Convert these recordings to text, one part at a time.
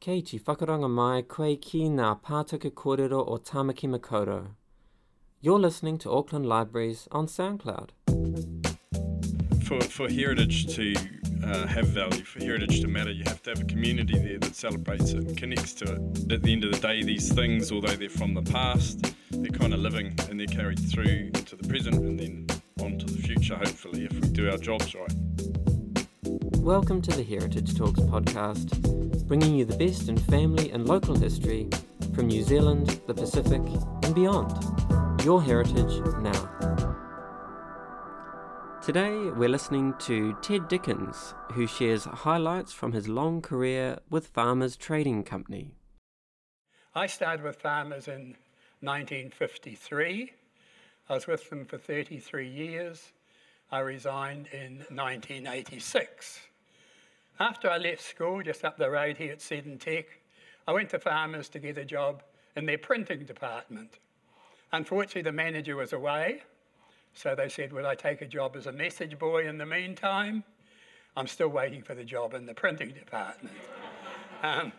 Kei te whakaranga mai koe ki ngā pātaka kōrero o Tamaki Makaurau. You're listening to Auckland Libraries on SoundCloud. For, for heritage to uh, have value, for heritage to matter, you have to have a community there that celebrates it and connects to it. At the end of the day, these things, although they're from the past, they're kind of living and they're carried through to the present and then on to the future, hopefully, if we do our jobs right. Welcome to the Heritage Talks podcast, bringing you the best in family and local history from New Zealand, the Pacific, and beyond. Your heritage now. Today, we're listening to Ted Dickens, who shares highlights from his long career with Farmers Trading Company. I started with Farmers in 1953. I was with them for 33 years. I resigned in 1986. After I left school, just up the road here at Seddon Tech, I went to Farmers to get a job in their printing department. Unfortunately, the manager was away, so they said, Would I take a job as a message boy in the meantime? I'm still waiting for the job in the printing department. um,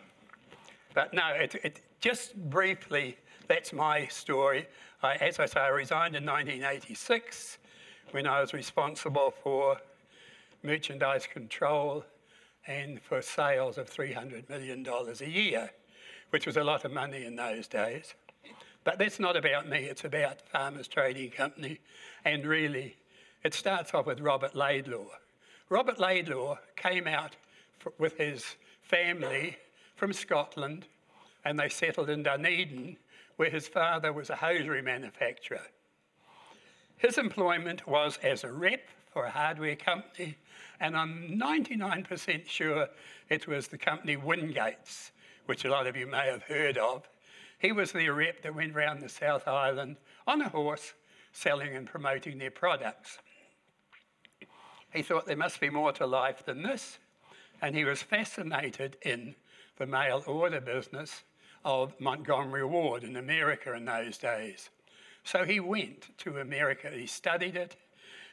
but no, it, it, just briefly, that's my story. I, as I say, I resigned in 1986 when I was responsible for merchandise control and for sales of $300 million a year, which was a lot of money in those days. But that's not about me, it's about Farmers Trading Company. And really, it starts off with Robert Laidlaw. Robert Laidlaw came out with his family from Scotland and they settled in Dunedin, where his father was a hosiery manufacturer. His employment was as a rep for a hardware company and I'm 99% sure it was the company Wingates, which a lot of you may have heard of. He was the rep that went round the South Island on a horse selling and promoting their products. He thought there must be more to life than this, and he was fascinated in the mail order business of Montgomery Ward in America in those days. So he went to America, he studied it,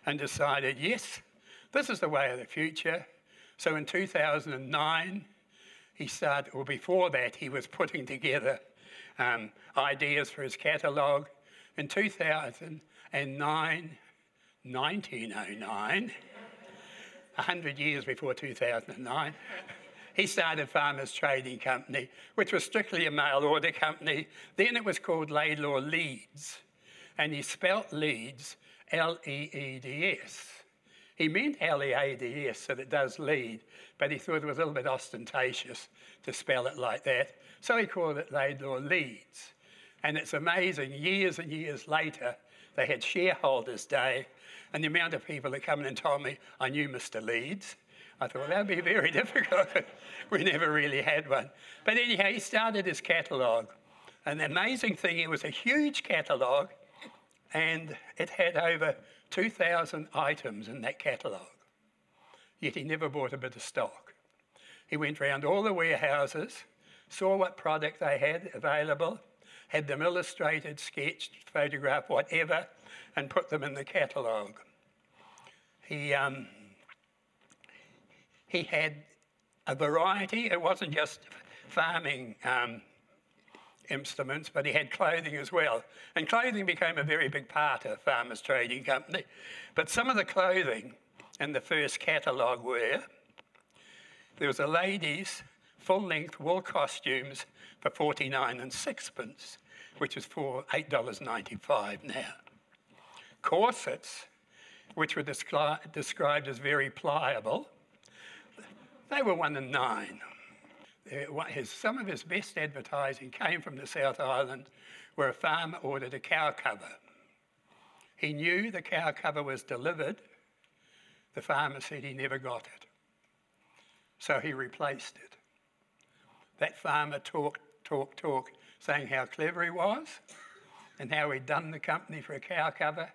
and decided, yes, this is the way of the future. So in 2009, he started, or before that, he was putting together um, ideas for his catalogue. In 2009, 1909, 100 years before 2009, he started Farmers Trading Company, which was strictly a mail order company. Then it was called Laidlaw Leeds, and he spelt Leeds L E E D S. He meant L E A D S, so it does lead, but he thought it was a little bit ostentatious to spell it like that. So he called it Laidlaw Leeds. And it's amazing, years and years later, they had shareholders' day, and the amount of people that come in and told me, I knew Mr. Leeds. I thought, well, that would be very difficult. we never really had one. But anyhow, he started his catalogue. And the amazing thing, it was a huge catalogue, and it had over 2,000 items in that catalogue. Yet he never bought a bit of stock. He went round all the warehouses, saw what product they had available, had them illustrated, sketched, photographed, whatever, and put them in the catalogue. He, um, he had a variety, it wasn't just farming um, instruments, but he had clothing as well. And clothing became a very big part of um, Farmers Trading Company. But some of the clothing in the first catalogue were there was a lady's full length wool costumes for 49 and sixpence, which is for $8.95 now. Corsets, which were descri- described as very pliable, they were one and nine. His, some of his best advertising came from the South Island, where a farmer ordered a cow cover. He knew the cow cover was delivered. The farmer said he never got it. So he replaced it. That farmer talked, talked, talked, saying how clever he was and how he'd done the company for a cow cover.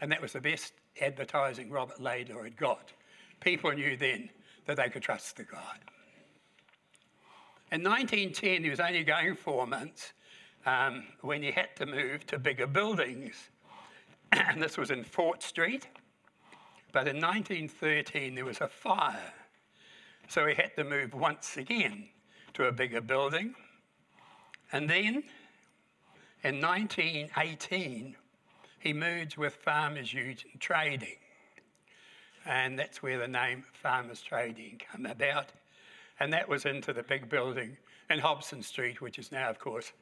And that was the best advertising Robert Laidlaw had got. People knew then that they could trust the guy. In 1910, he was only going four months um, when he had to move to bigger buildings. and this was in Fort Street. But in 1913, there was a fire. So he had to move once again to a bigger building. And then in 1918, he merged with Farmers Union Trading. And that's where the name Farmers Trading came about. And that was into the big building in Hobson Street, which is now, of course,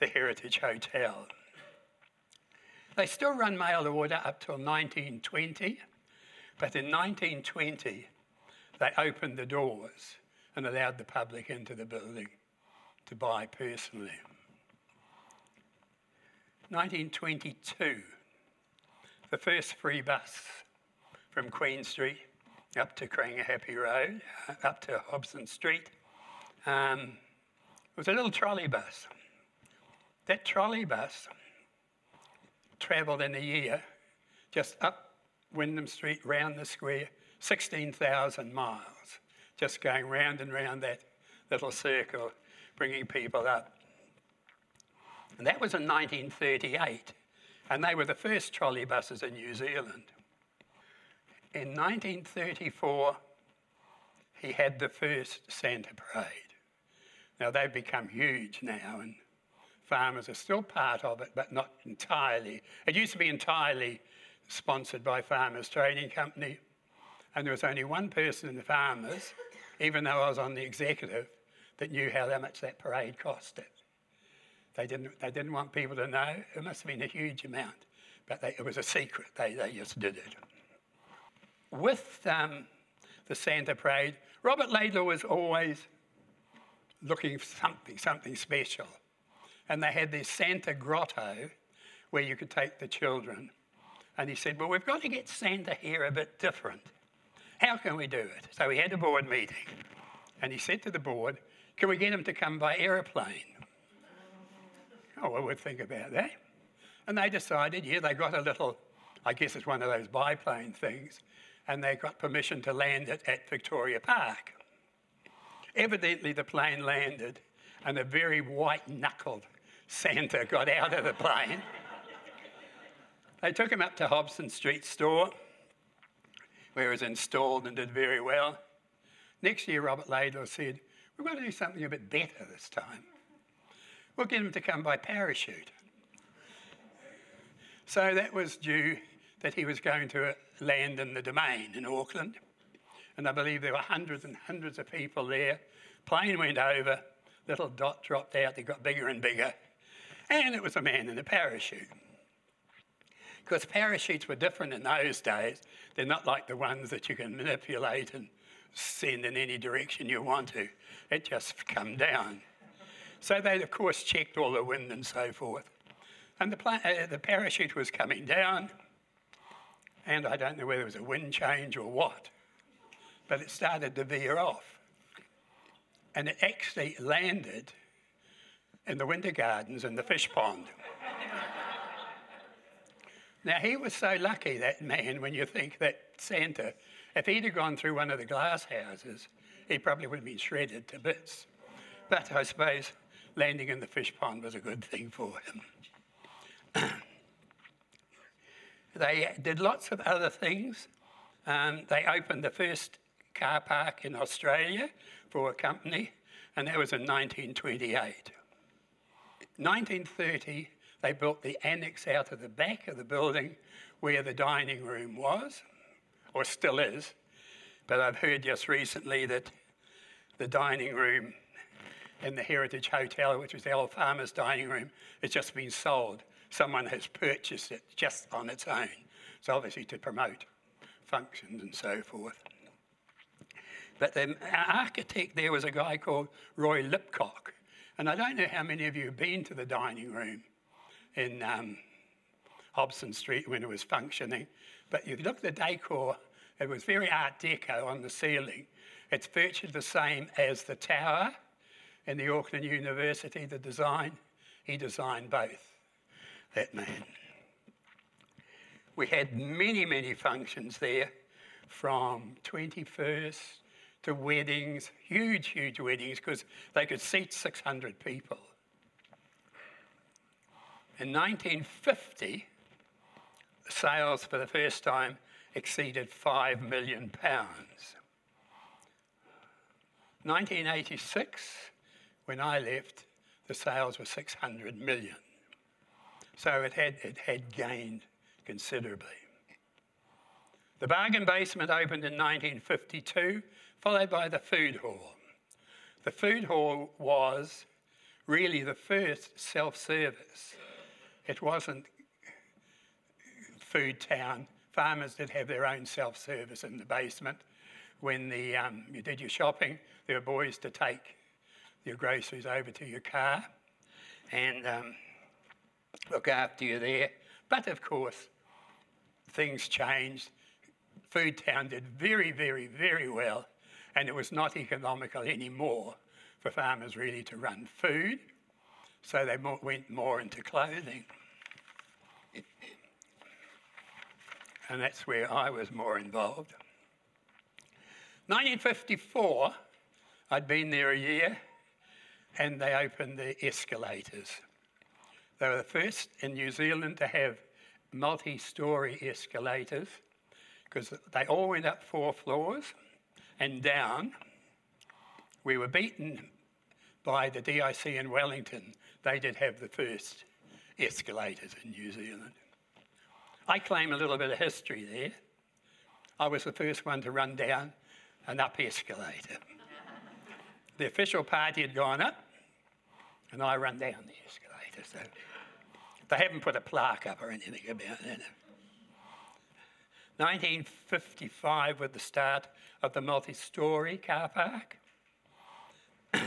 the Heritage Hotel. They still run mail order up till 1920, but in 1920 they opened the doors and allowed the public into the building to buy personally. 1922, the first free bus from Queen Street up to Karangahape Road, uh, up to Hobson Street. Um, it was a little trolley bus. That trolley bus travelled in a year just up Wyndham Street, round the square, 16,000 miles, just going round and round that little circle, bringing people up. And that was in 1938, and they were the first trolley buses in New Zealand. In 1934, he had the first Santa Parade. Now they've become huge now, and farmers are still part of it, but not entirely. It used to be entirely sponsored by Farmers Trading Company, and there was only one person in the farmers, even though I was on the executive, that knew how much that parade costed. They didn't, they didn't want people to know. It must have been a huge amount, but they, it was a secret. They, they just did it. With um, the Santa Parade, Robert Laidlaw was always looking for something, something special. And they had this Santa grotto where you could take the children. And he said, Well, we've got to get Santa here a bit different. How can we do it? So he had a board meeting. And he said to the board, Can we get him to come by aeroplane? Oh, well, we'll think about that. And they decided, yeah, they got a little, I guess it's one of those biplane things, and they got permission to land it at Victoria Park. Evidently, the plane landed, and a very white knuckled Santa got out of the plane. they took him up to Hobson Street store, where he was installed and did very well. Next year, Robert Laidlaw said, We've got to do something a bit better this time. We'll get him to come by parachute. So that was due that he was going to land in the domain in Auckland. And I believe there were hundreds and hundreds of people there. Plane went over, little dot dropped out, they got bigger and bigger. And it was a man in a parachute. Because parachutes were different in those days. They're not like the ones that you can manipulate and send in any direction you want to. It just come down. So they, of course, checked all the wind and so forth. And the, pla- uh, the parachute was coming down, and I don't know whether it was a wind change or what, but it started to veer off. And it actually landed in the winter gardens in the fish pond. now, he was so lucky, that man, when you think that Santa, if he'd have gone through one of the glass houses, he probably would have been shredded to bits. But I suppose landing in the fish pond was a good thing for him. They did lots of other things. Um, they opened the first car park in Australia for a company, and that was in 1928. 1930, they built the annex out of the back of the building where the dining room was, or still is. But I've heard just recently that the dining room in the Heritage Hotel, which was the old farmer's dining room, has just been sold. Someone has purchased it just on its own. So obviously to promote functions and so forth. But the architect there was a guy called Roy Lippincott. And I don't know how many of you have been to the dining room in um, Hobson Street when it was functioning. But you look at the decor, it was very Art Deco on the ceiling. It's virtually the same as the tower in the Auckland University, the design. He designed both, that man. We had many, many functions there from 21st to weddings, huge, huge weddings, because they could seat 600 people. In 1950, sales for the first time exceeded £5 million. 1986, When I left, the sales were 600 million. So it had, it had gained considerably. The bargain basement opened in 1952, followed by the food hall. The food hall was really the first self service. It wasn't food town. Farmers did have their own self service in the basement. When the, um, you did your shopping, there were boys to take your groceries over to your car and um, look after you there. But of course, things changed. Foodtown did very, very, very well, and it was not economical anymore for farmers really to run food, so they went more into clothing. and that's where I was more involved. 1954, I'd been there a year, and they opened the escalators. They were the first in New Zealand to have multi story escalators because they all went up four floors and down. We were beaten by the DIC in Wellington. They did have the first escalators in New Zealand. I claim a little bit of history there. I was the first one to run down an up escalator. the official party had gone up, and I ran down the escalator. So they haven't put a plaque up or anything about it. 1955 was the start of the multi story car park.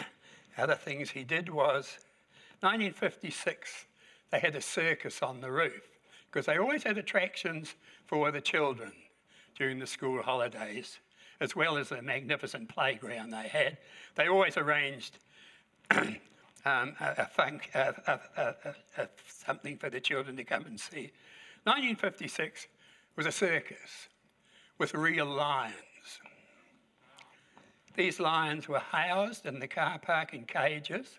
Other things he did was 1956, they had a circus on the roof because they always had attractions for the children during the school holidays, as well as the magnificent playground they had. They always arranged um, a, a, funk, a, a, something for the children to come and see. 1956 was a circus with real lions. These lions were housed in the car park in cages.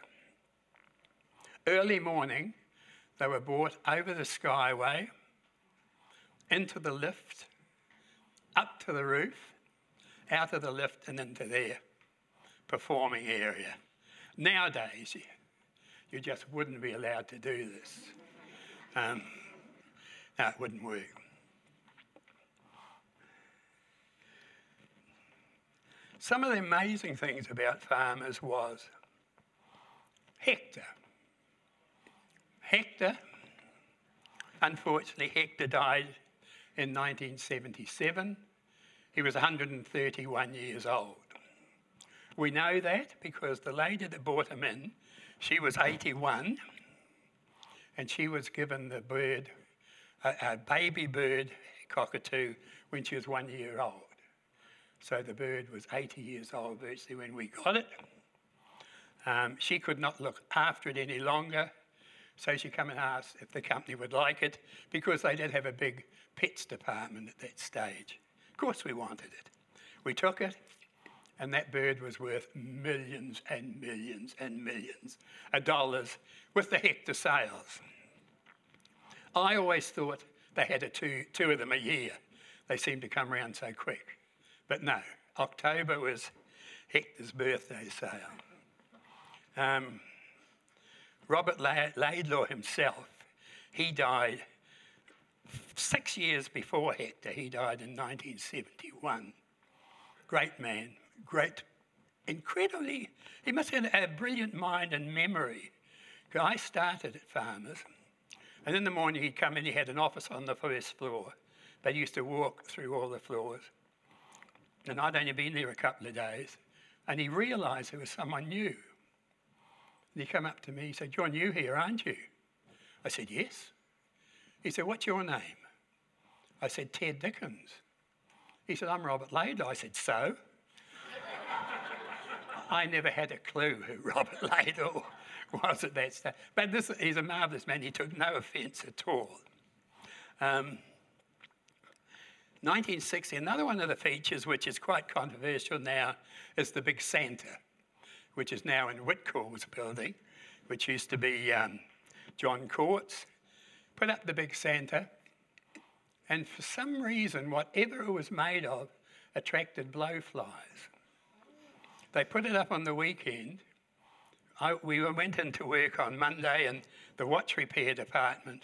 Early morning, they were brought over the skyway, into the lift, up to the roof, out of the lift, and into their performing area. Nowadays, you, just wouldn't be allowed to do this. Um, it wouldn't work. Some of the amazing things about farmers was Hector Hector, unfortunately, Hector died in 1977. He was 131 years old. We know that because the lady that brought him in, she was 81, and she was given the bird, a, a baby bird cockatoo, when she was one year old. So the bird was 80 years old virtually when we got it. Um, she could not look after it any longer. So she came and asked if the company would like it because they did have a big pets department at that stage. Of course, we wanted it. We took it, and that bird was worth millions and millions and millions of dollars with the hector sales. I always thought they had a two, two of them a year. They seemed to come around so quick. But no, October was Hector's birthday sale. Um, Robert Laidlaw himself, he died six years before Hector. He died in 1971. Great man, great, incredibly, he must have had a brilliant mind and memory. I started at Farmers, and in the morning he'd come in, he had an office on the first floor. They used to walk through all the floors. And I'd only been there a couple of days, and he realised there was someone new. And he came up to me, he said, John, you here, aren't you? I said, yes. He said, what's your name? I said, Ted Dickens. He said, I'm Robert Laidlaw. I said, so? I never had a clue who Robert Laidlaw was at that stage. But this, he's a marvellous man. He took no offence at all. Um, 1960, another one of the features which is quite controversial now is the Big Santa which is now in Whitcoulls building, which used to be um, John Court's, put up the big Santa, and for some reason, whatever it was made of attracted blowflies. They put it up on the weekend. I, we went into work on Monday, and the watch repair department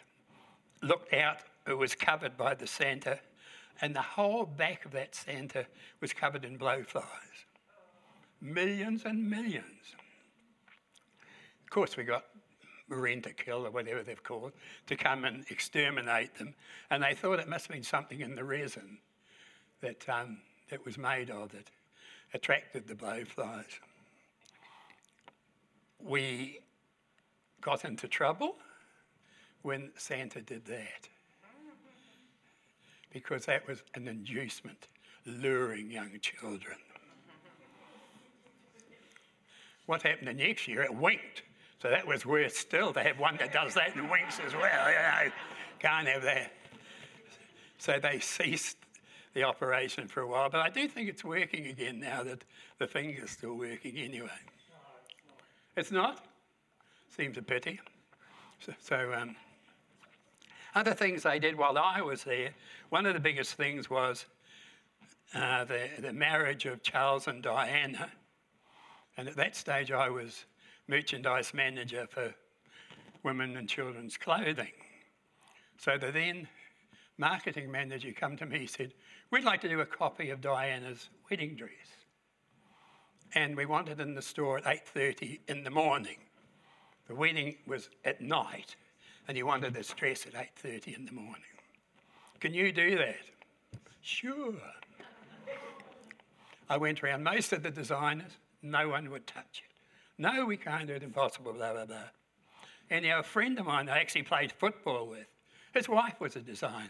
looked out. It was covered by the Santa, and the whole back of that Santa was covered in blowflies. Millions and millions. Of course, we got Marine to kill, or whatever they've called to come and exterminate them, and they thought it must have been something in the resin that um, that was made of that attracted the blowflies. We got into trouble when Santa did that because that was an inducement, luring young children. What happened the next year? It winked. So that was worse still to have one that does that and winks as well. You know, can't have that. So they ceased the operation for a while, but I do think it's working again now that the finger's still working anyway. It's not? Seems a pity. So, so um, other things they did while I was there, one of the biggest things was uh, the, the marriage of Charles and Diana. And at that stage, I was merchandise manager for women and children's clothing. So the then marketing manager come to me and said, we'd like to do a copy of Diana's wedding dress. And we want it in the store at 8.30 in the morning. The wedding was at night, and he wanted this dress at 8.30 in the morning. Can you do that? Sure. I went around most of the designers, no one would touch it. No, we can't do it, impossible, blah, blah, blah. And now a friend of mine I actually played football with, his wife was a designer.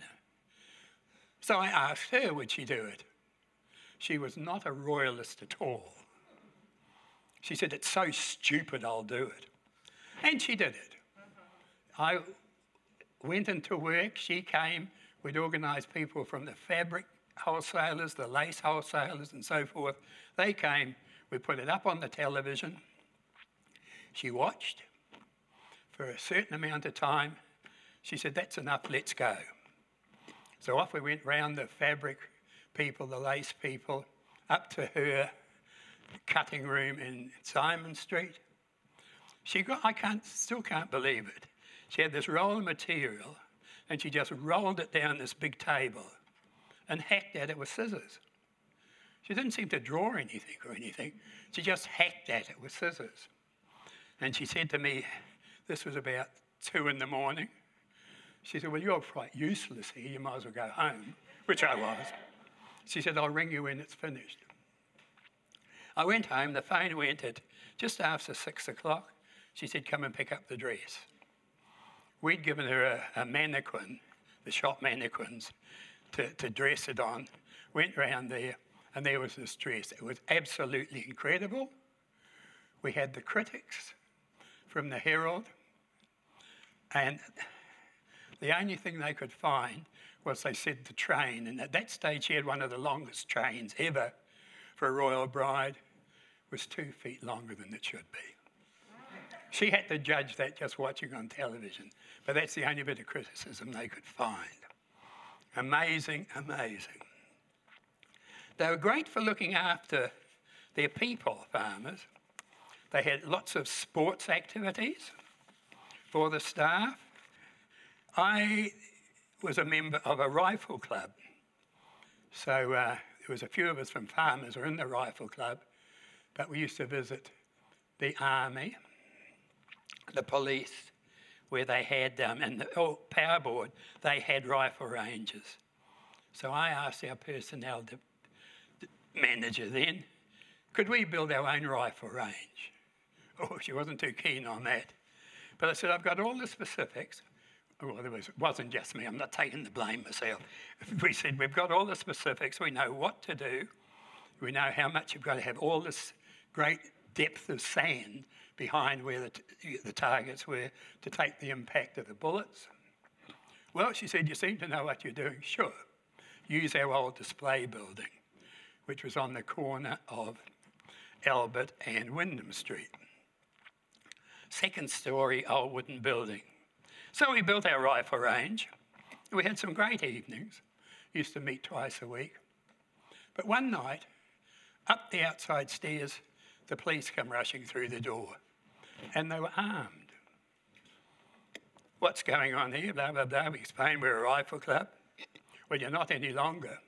So I asked her, would she do it? She was not a royalist at all. She said, It's so stupid, I'll do it. And she did it. I went into work, she came, we'd organised people from the fabric wholesalers, the lace wholesalers, and so forth. They came, we put it up on the television. She watched for a certain amount of time. She said, That's enough, let's go. So off we went round the fabric people, the lace people, up to her cutting room in Symonds Street. She got, I can't, still can't believe it. She had this roll of material and she just rolled it down this big table and hacked at it with scissors. She didn't seem to draw anything or anything. She just hacked at it with scissors. And she said to me, this was about two in the morning. She said, Well, you're quite useless here. You might as well go home, which I was. She said, I'll ring you when it's finished. I went home. The phone went at just after six o'clock. She said, Come and pick up the dress. We'd given her a, a mannequin, the shop mannequins, to, to dress it on. Went round there, and there was this dress. It was absolutely incredible. We had the critics from the Herald. And the only thing they could find was they said the train. And at that stage, she had one of the longest trains ever for a royal bride, was two feet longer than it should be. She had to judge that just watching on television, but that's the only bit of criticism they could find. Amazing, amazing. They were great for looking after their people, farmers. They had lots of sports activities for the staff. I was a member of a rifle club. So uh, there was a few of us from farmers who were in the rifle club, but we used to visit the army, the police, where they had, um, and the oh, power board, they had rifle ranges. So I asked our personnel manager then, could we build our own rifle range? Oh, she wasn't too keen on that. But I said, I've got all the specifics. Well, it was, wasn't just me, I'm not taking the blame myself. We said, We've got all the specifics, we know what to do, we know how much you've got to have all this great depth of sand behind where the, t- the targets were to take the impact of the bullets. Well, she said, You seem to know what you're doing. Sure. Use our old display building, which was on the corner of Albert and Wyndham Street second story old wooden building. So we built our rifle range. We had some great evenings, used to meet twice a week. But one night, up the outside stairs, the police come rushing through the door. and they were armed. What's going on here? Blah, blah, blah. We explained we're a rifle club. Well, you're not any longer.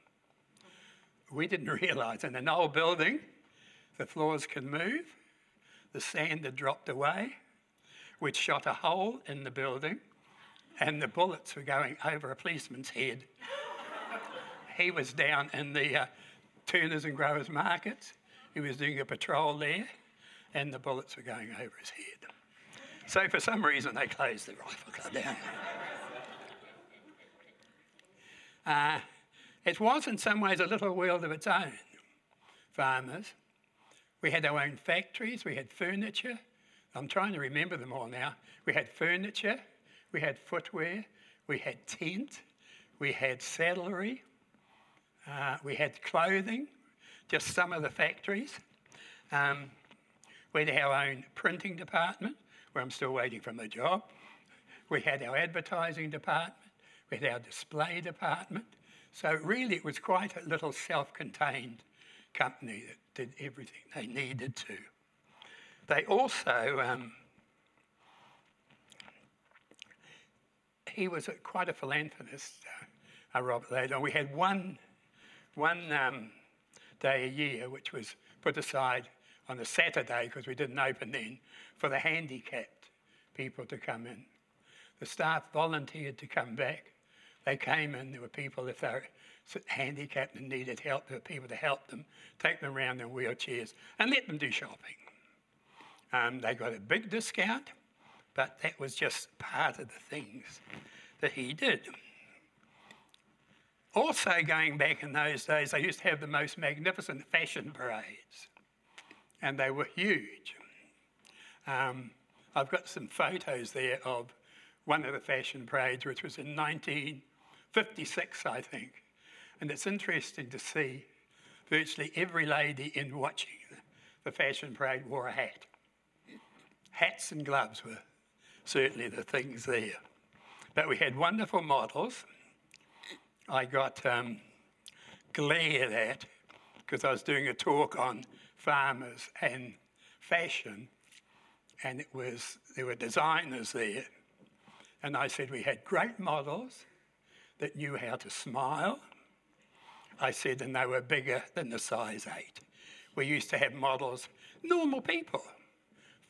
We didn't realise in an old building, the floors can move, the sand had dropped away, we'd shot a hole in the building, and the bullets were going over a policeman's head. he was down in the uh, Turners and Growers markets. He was doing a patrol there, and the bullets were going over his head. So, for some reason, they closed the rifle club down. uh, it was, in some ways, a little world of its own. Farmers. We had our own factories, we had furniture. I'm trying to remember them all now. We had furniture, we had footwear, we had tent, we had saddlery, uh, we had clothing, just some of the factories. Um, we had our own printing department, where I'm still waiting for my job. We had our advertising department, we had our display department. So, really, it was quite a little self contained company that did everything they needed to. They also, um, he was quite a philanthropist, uh, uh, Robert. We had one, one um, day a year, which was put aside on a Saturday because we didn't open then, for the handicapped people to come in. The staff volunteered to come back. They came in, there were people, if they were handicapped and needed help, there were people to help them, take them around in wheelchairs, and let them do shopping. Um, they got a big discount, but that was just part of the things that he did. Also, going back in those days, they used to have the most magnificent fashion parades, and they were huge. Um, I've got some photos there of one of the fashion parades, which was in 1956, I think. And it's interesting to see virtually every lady in watching the fashion parade wore a hat hats and gloves were certainly the things there. But we had wonderful models. I got um, glared at because I was doing a talk on farmers and fashion, and it was there were designers there, and I said we had great models that knew how to smile. I said, and they were bigger than the size eight. We used to have models, normal people,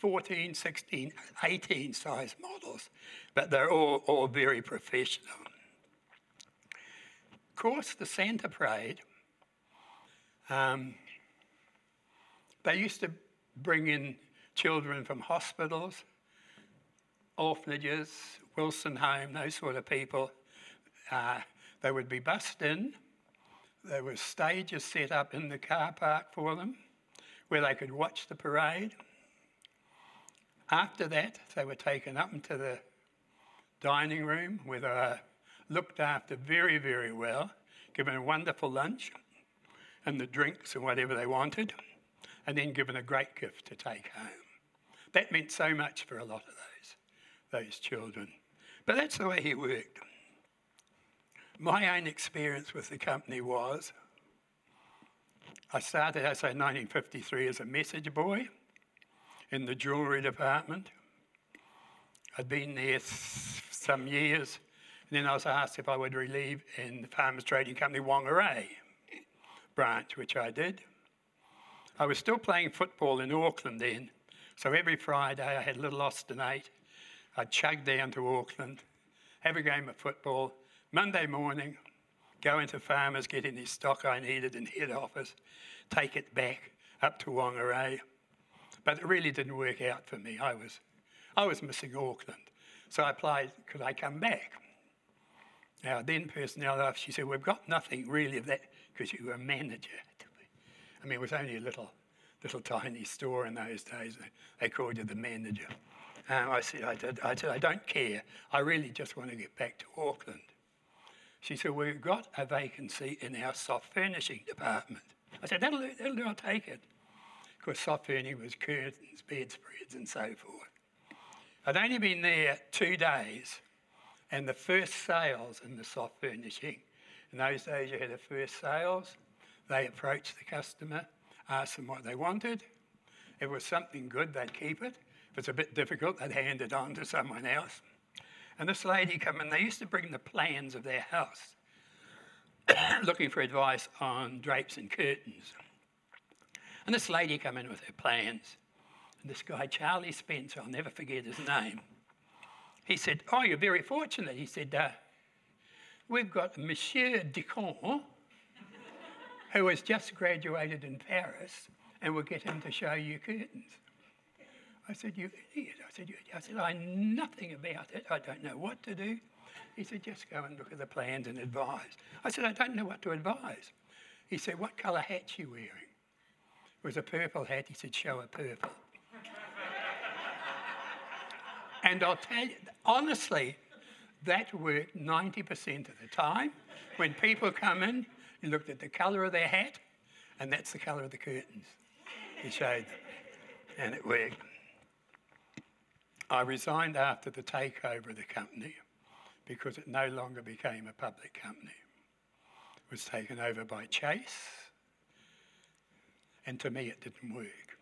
14, 16, 18 size models, but they're all, all very professional. Of course, the Santa Parade, um, they used to bring in children from hospitals, orphanages, Wilson Home, those sort of people. Uh, they would be bussed in. There were stages set up in the car park for them where they could watch the parade. After that, they were taken up into the dining room where they were uh, looked after very, very well, given a wonderful lunch and the drinks and whatever they wanted, and then given a great gift to take home. That meant so much for a lot of those, those children. But that's the way he worked. My own experience with the company was I started, I say, 1953 as a message boy in the jewellery department. I'd been there some years, and then I was asked if I would relieve in the Farmers Trading Company Whangarei branch, which I did. I was still playing football in Auckland then, so every Friday I had a little Austin Eight. I'd chug down to Auckland, have a game of football. Monday morning, go into Farmers, get any stock I needed in head office, take it back up to Whangarei. But it really didn't work out for me. I was, I was missing Auckland. So I applied, could I come back? Now, then personnel uh, she said, We've got nothing really of that because you were a manager. I mean, it was only a little, little tiny store in those days. They called you the manager. And I said, I, did, I said, I don't care. I really just want to get back to Auckland. She said, We've got a vacancy in our soft furnishing department. I said, That'll that'll do I'll take it course, soft furniture was curtains, bedspreads, and so forth. I'd only been there two days, and the first sales in the soft furnishing, in those days you had the first sales, they approached the customer, asked them what they wanted. If it was something good, they'd keep it. If it's a bit difficult, they'd hand it on to someone else. And this lady come in, they used to bring the plans of their house, looking for advice on drapes and curtains. And this lady come in with her plans. And this guy, Charlie Spencer, I'll never forget his name, he said, Oh, you're very fortunate. He said, uh, We've got Monsieur Dicon, who has just graduated in Paris, and we'll get him to show you curtains. I said, You idiot. I said, I said, I know nothing about it. I don't know what to do. He said, Just go and look at the plans and advise. I said, I don't know what to advise. He said, What colour hat are you wearing? Was a purple hat. He said, Show a purple. and I'll tell you, honestly, that worked 90% of the time. When people come in, you looked at the colour of their hat, and that's the colour of the curtains. He showed them, and it worked. I resigned after the takeover of the company because it no longer became a public company. It was taken over by Chase, and to me it didn't work.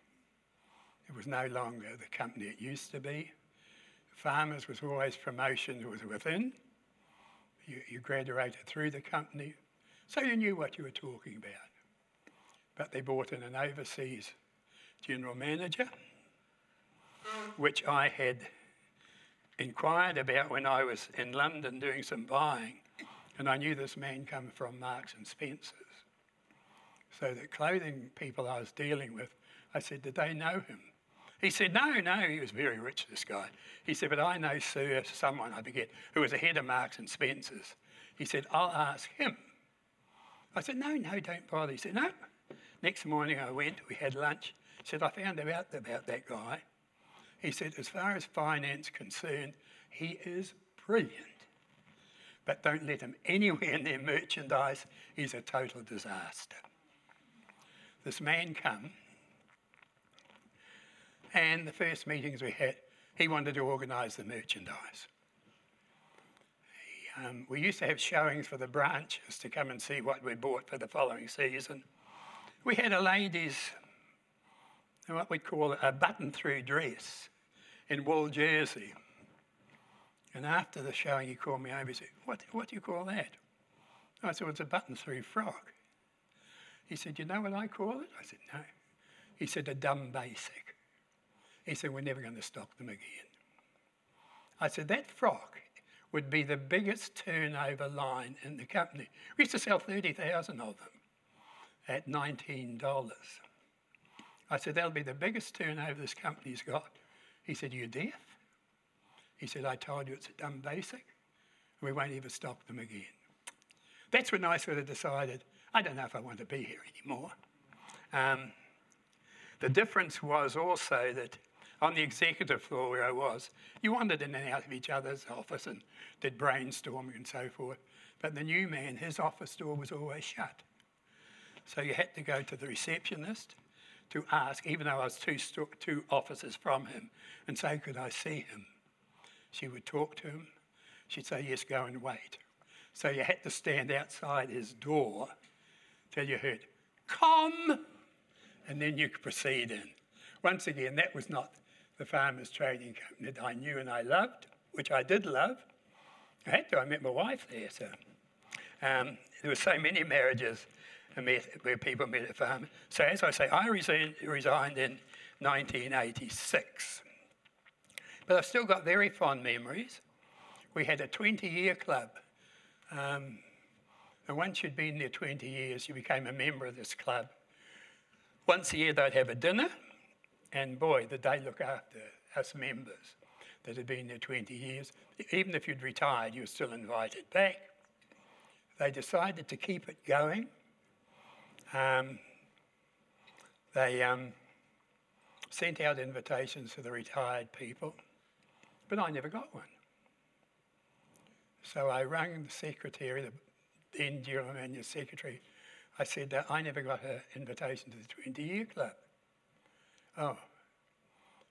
It was no longer the company it used to be. Farmers was always promotion was within. You, you graduated through the company, so you knew what you were talking about. But they brought in an overseas general manager which I had inquired about when I was in London doing some buying, and I knew this man come from Marks and Spencers. So the clothing people I was dealing with, I said, did they know him? He said, no, no, he was very rich, this guy. He said, but I know Sir, someone I forget, who was the head of Marks and Spencers. He said, I'll ask him. I said, no, no, don't bother. He said, no. Next morning I went, we had lunch. He said, I found out about that guy. He said, as far as finance concerned, he is brilliant. But don't let him anywhere near merchandise. He's a total disaster. This man come, and the first meetings we had, he wanted to organise the merchandise. He, um, we used to have showings for the branches to come and see what we bought for the following season. We had a lady's, what we'd call a button through dress in wool jersey. And after the showing, he called me over and said, What, what do you call that? I said, well, It's a button through frock. He said, You know what I call it? I said, No. He said, A dumb basic. He said, We're never going to stock them again. I said, That frock would be the biggest turnover line in the company. We used to sell 30,000 of them at $19. I said, That'll be the biggest turnover this company's got. He said, You're deaf? He said, I told you it's a dumb basic. We won't ever stock them again. That's when I sort of decided, I don't know if I want to be here anymore. Um, the difference was also that on the executive floor where I was, you wandered in and out of each other's office and did brainstorming and so forth. But the new man, his office door was always shut. So you had to go to the receptionist to ask, even though I was two, two offices from him, and say, Could I see him? She would talk to him. She'd say, Yes, go and wait. So you had to stand outside his door till you heard, Come! And then you could proceed in. Once again, that was not the Farmers Trading Company that I knew and I loved, which I did love. I had to, I met my wife there, so. Um, there were so many marriages where people met at farm. So as I say, I resigned, resigned in 1986. But I've still got very fond memories. We had a 20-year club. Um, and once you'd been there 20 years, you became a member of this club. Once a year, they'd have a dinner, and boy, did they look after us members that had been there 20 years. Even if you'd retired, you were still invited back. They decided to keep it going um, they um, sent out invitations to the retired people, but I never got one. So I rang the secretary, the then general manager secretary. I said, that I never got an invitation to the 20 year club. Oh.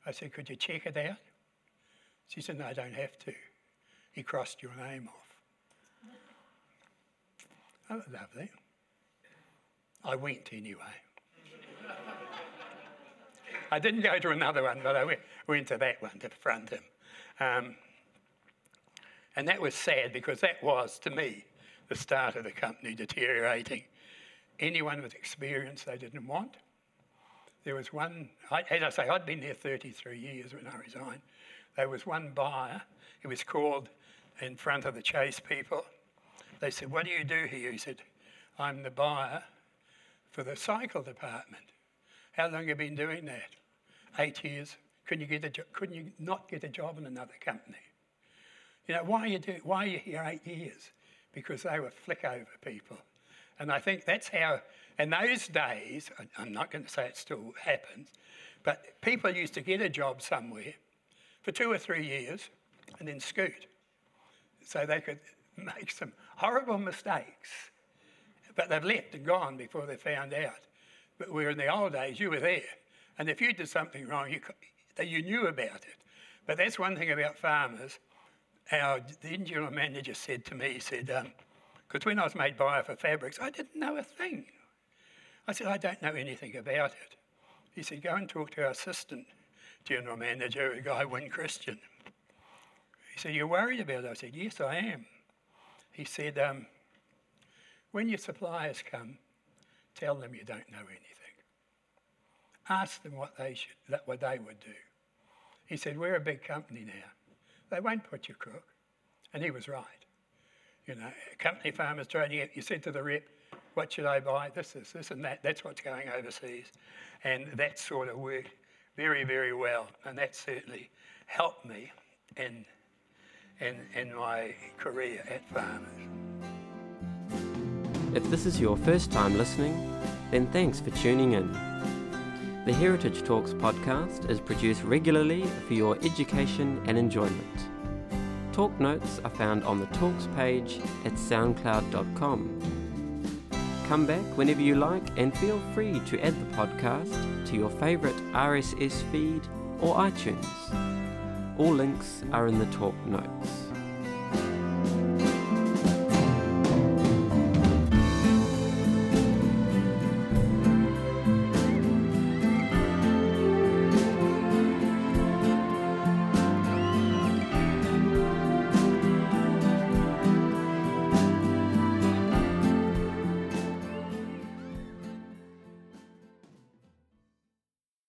I said, could you check it out? She said, no, I don't have to. He crossed your name off. Oh, lovely. I went anyway. I didn't go to another one, but I went, went to that one to front him. Um, and that was sad because that was, to me, the start of the company deteriorating. Anyone with experience they didn't want. There was one, I, as I say, I'd been there 33 years when I resigned. There was one buyer, he was called in front of the Chase people. They said, What do you do here? He said, I'm the buyer for the cycle department. How long have you been doing that? Eight years. Couldn't you, get a jo- couldn't you not get a job in another company? You know, why are you, do- why are you here eight years? Because they were flick over people. And I think that's how, in those days, I'm not going to say it still happens, but people used to get a job somewhere for two or three years and then scoot. So they could make some horrible mistakes. But they've left and gone before they found out. But where in the old days, you were there. And if you did something wrong, you, you knew about it. But that's one thing about farmers. Our general manager said to me, he said, because when I was made buyer for fabrics, I didn't know a thing. I said, I don't know anything about it. He said, go and talk to our assistant general manager, a guy, Win Christian. He said, You're worried about it? I said, Yes, I am. He said, um, When your suppliers come, tell them you don't know anything. Ask them what they, should, what they would do. He said, We're a big company now. They won't put you crook. And he was right. You know, company farmers trading, you said to the rep, what should I buy? This, is this, and that. That's what's going overseas. And that sort of worked very, very well. And that certainly helped me in, in, in my career at Farmers. If this is your first time listening, then thanks for tuning in. The Heritage Talks podcast is produced regularly for your education and enjoyment. Talk notes are found on the Talks page at soundcloud.com. Come back whenever you like and feel free to add the podcast to your favourite RSS feed or iTunes. All links are in the talk notes.